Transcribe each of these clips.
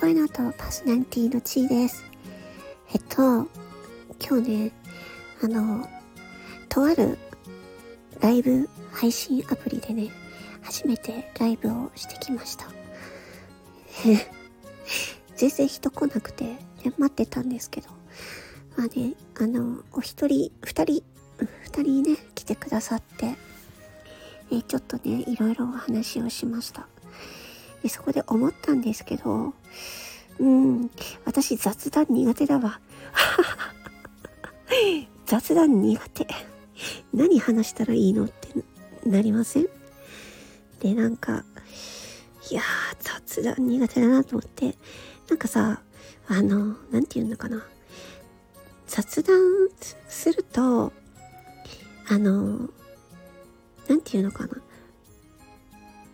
声の音パーソナリティのちーです。えっと、今日ね、あの、とあるライブ配信アプリでね、初めてライブをしてきました。全然人来なくて、ね待ってたんですけど、まあね、あの、お一人、二人、二人ね、来てくださって、えちょっとね、いろいろお話をしました。でそこで思ったんですけど、うん、私雑談苦手だわ。雑談苦手。何話したらいいのってなりません？で、なんか、いやー、雑談苦手だなと思って、なんかさ、あの、なんて言うのかな。雑談すると、あの、なんて言うのかな。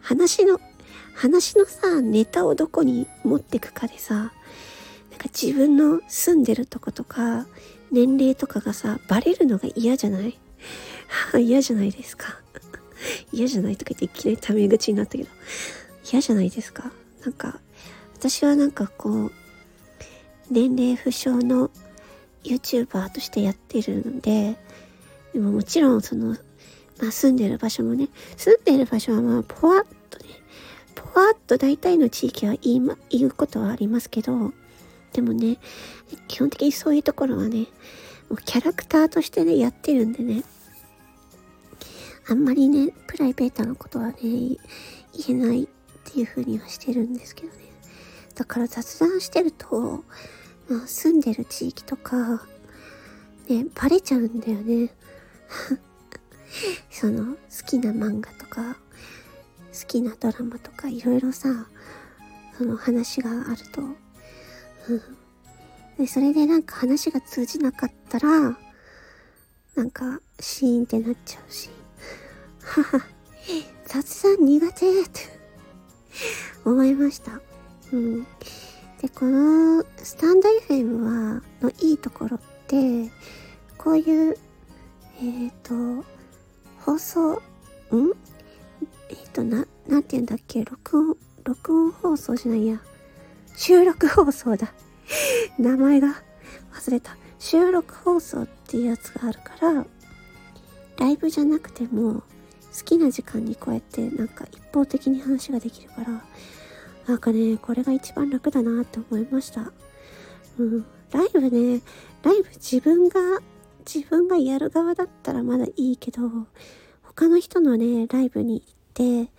話の話のさ、ネタをどこに持ってくかでさ、なんか自分の住んでるとことか、年齢とかがさ、バレるのが嫌じゃない？嫌じゃないですか？嫌じゃないとか言っていきなりタメ口になったけど、嫌じゃないですか？なんか、私はなんかこう、年齢不詳の YouTuber としてやってるので、でももちろんその、まあ住んでる場所もね、住んでる場所はまあ、ぽわっとね、ぽわっと大体の地域は言い、ま、言うことはありますけど、でもね、基本的にそういうところはね、もうキャラクターとしてね、やってるんでね、あんまりね、プライベートなことはね、言えないっていう風にはしてるんですけどね。だから雑談してると、まあ、住んでる地域とか、ね、バレちゃうんだよね。その、好きな漫画とか、好きなドラマとかいろいろさ、その話があると、うん。で、それでなんか話が通じなかったら、なんかシーンってなっちゃうし、はは、雑談苦手って思いました。うん。で、このスタンド FM は、のいいところって、こういう、えっ、ー、と、放送、ん、て言うんだっけ？録音、録音放送じゃないや。収録放送だ。名前が忘れた。収録放送っていうやつがあるから、ライブじゃなくても、好きな時間にこうやってなんか一方的に話ができるから、なんかね、これが一番楽だなって思いました。うん。ライブね、ライブ自分が、自分がやる側だったらまだいいけど、他の人のね、ライブに行って、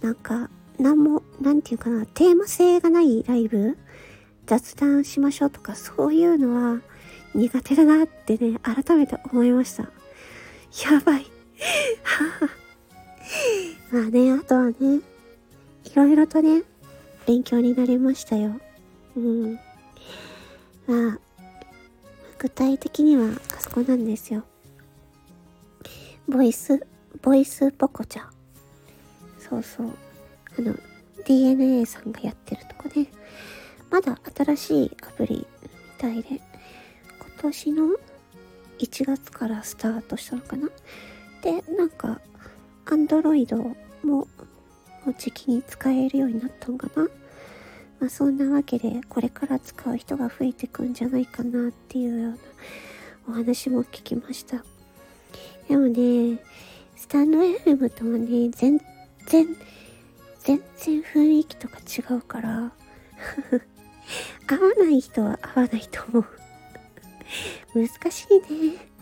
なんか、なんも、なんていうかな、テーマ性がないライブ雑談しましょうとか、そういうのは苦手だなってね、改めて思いました。やばい。まあね、あとはね、いろいろとね、勉強になりましたよ。うん。まあ、具体的にはあそこなんですよ。ボイス、ボイスポコちゃん。そうそう。あの、DNA さんがやってるとこで、まだ新しいアプリみたいで、今年の1月からスタートしたのかなで、なんか、Android も、もう時期に使えるようになったのかなまあそんなわけで、これから使う人が増えてくんじゃないかなっていうようなお話も聞きました。でもね、スタンド FM とはね、全然全然雰囲気とか違うから 合わない人は合わないと思う難しいね。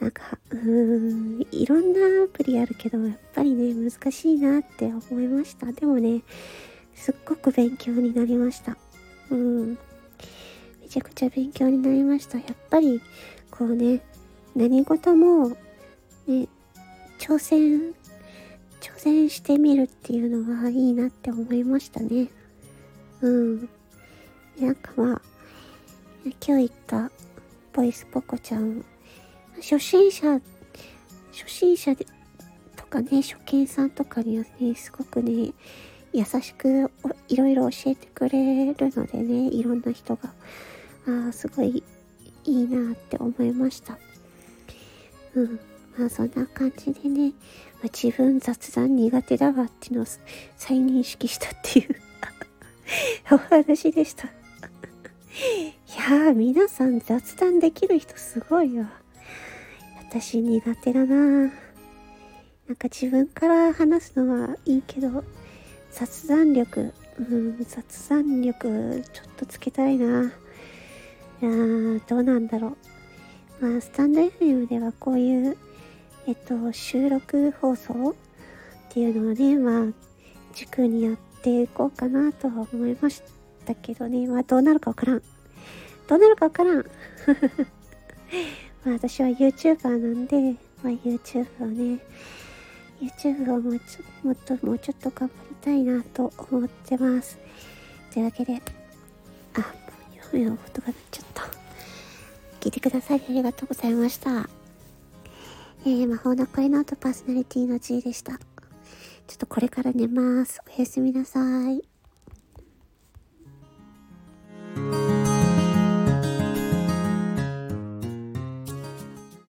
なんか、うーん、いろんなアプリあるけど、やっぱりね、難しいなって思いました。でもね、すっごく勉強になりました。うん。めちゃくちゃ勉強になりました。やっぱり、こうね、何事も、ね、挑戦戦してみるっていうのはいいなって思いましたね。うん。なんかまあ、今日言ったボイスポコちゃん、初心者、初心者でとかね、初見さんとかにはね、すごくね、優しくいろいろ教えてくれるのでね、いろんな人が、ああ、すごいいいなって思いました。うん。まあそんな感じでね、まあ、自分雑談苦手だわっていうのを再認識したっていう お話でした。いやー、皆さん雑談できる人すごいわ。私苦手だななんか自分から話すのはいいけど、雑談力、うん、雑談力ちょっとつけたいな。いやー、どうなんだろう。まあ、スタンド FM ではこういう、えっと、収録放送っていうのをね、まあ、塾にやっていこうかなとは思いましたけどね。まあ、どうなるかわからん。どうなるかわからん。まあ、私は YouTuber なんで、まあ、YouTube をね、YouTube をもうちょっともうちょっと頑張りたいなと思ってます。というわけで、あ、もう読めのことがなっちゃった。聞いてくださりありがとうございました。えー、魔法の声の音パーソナリティの G でした。ちょっとこれから寝ます。おやすみなさい。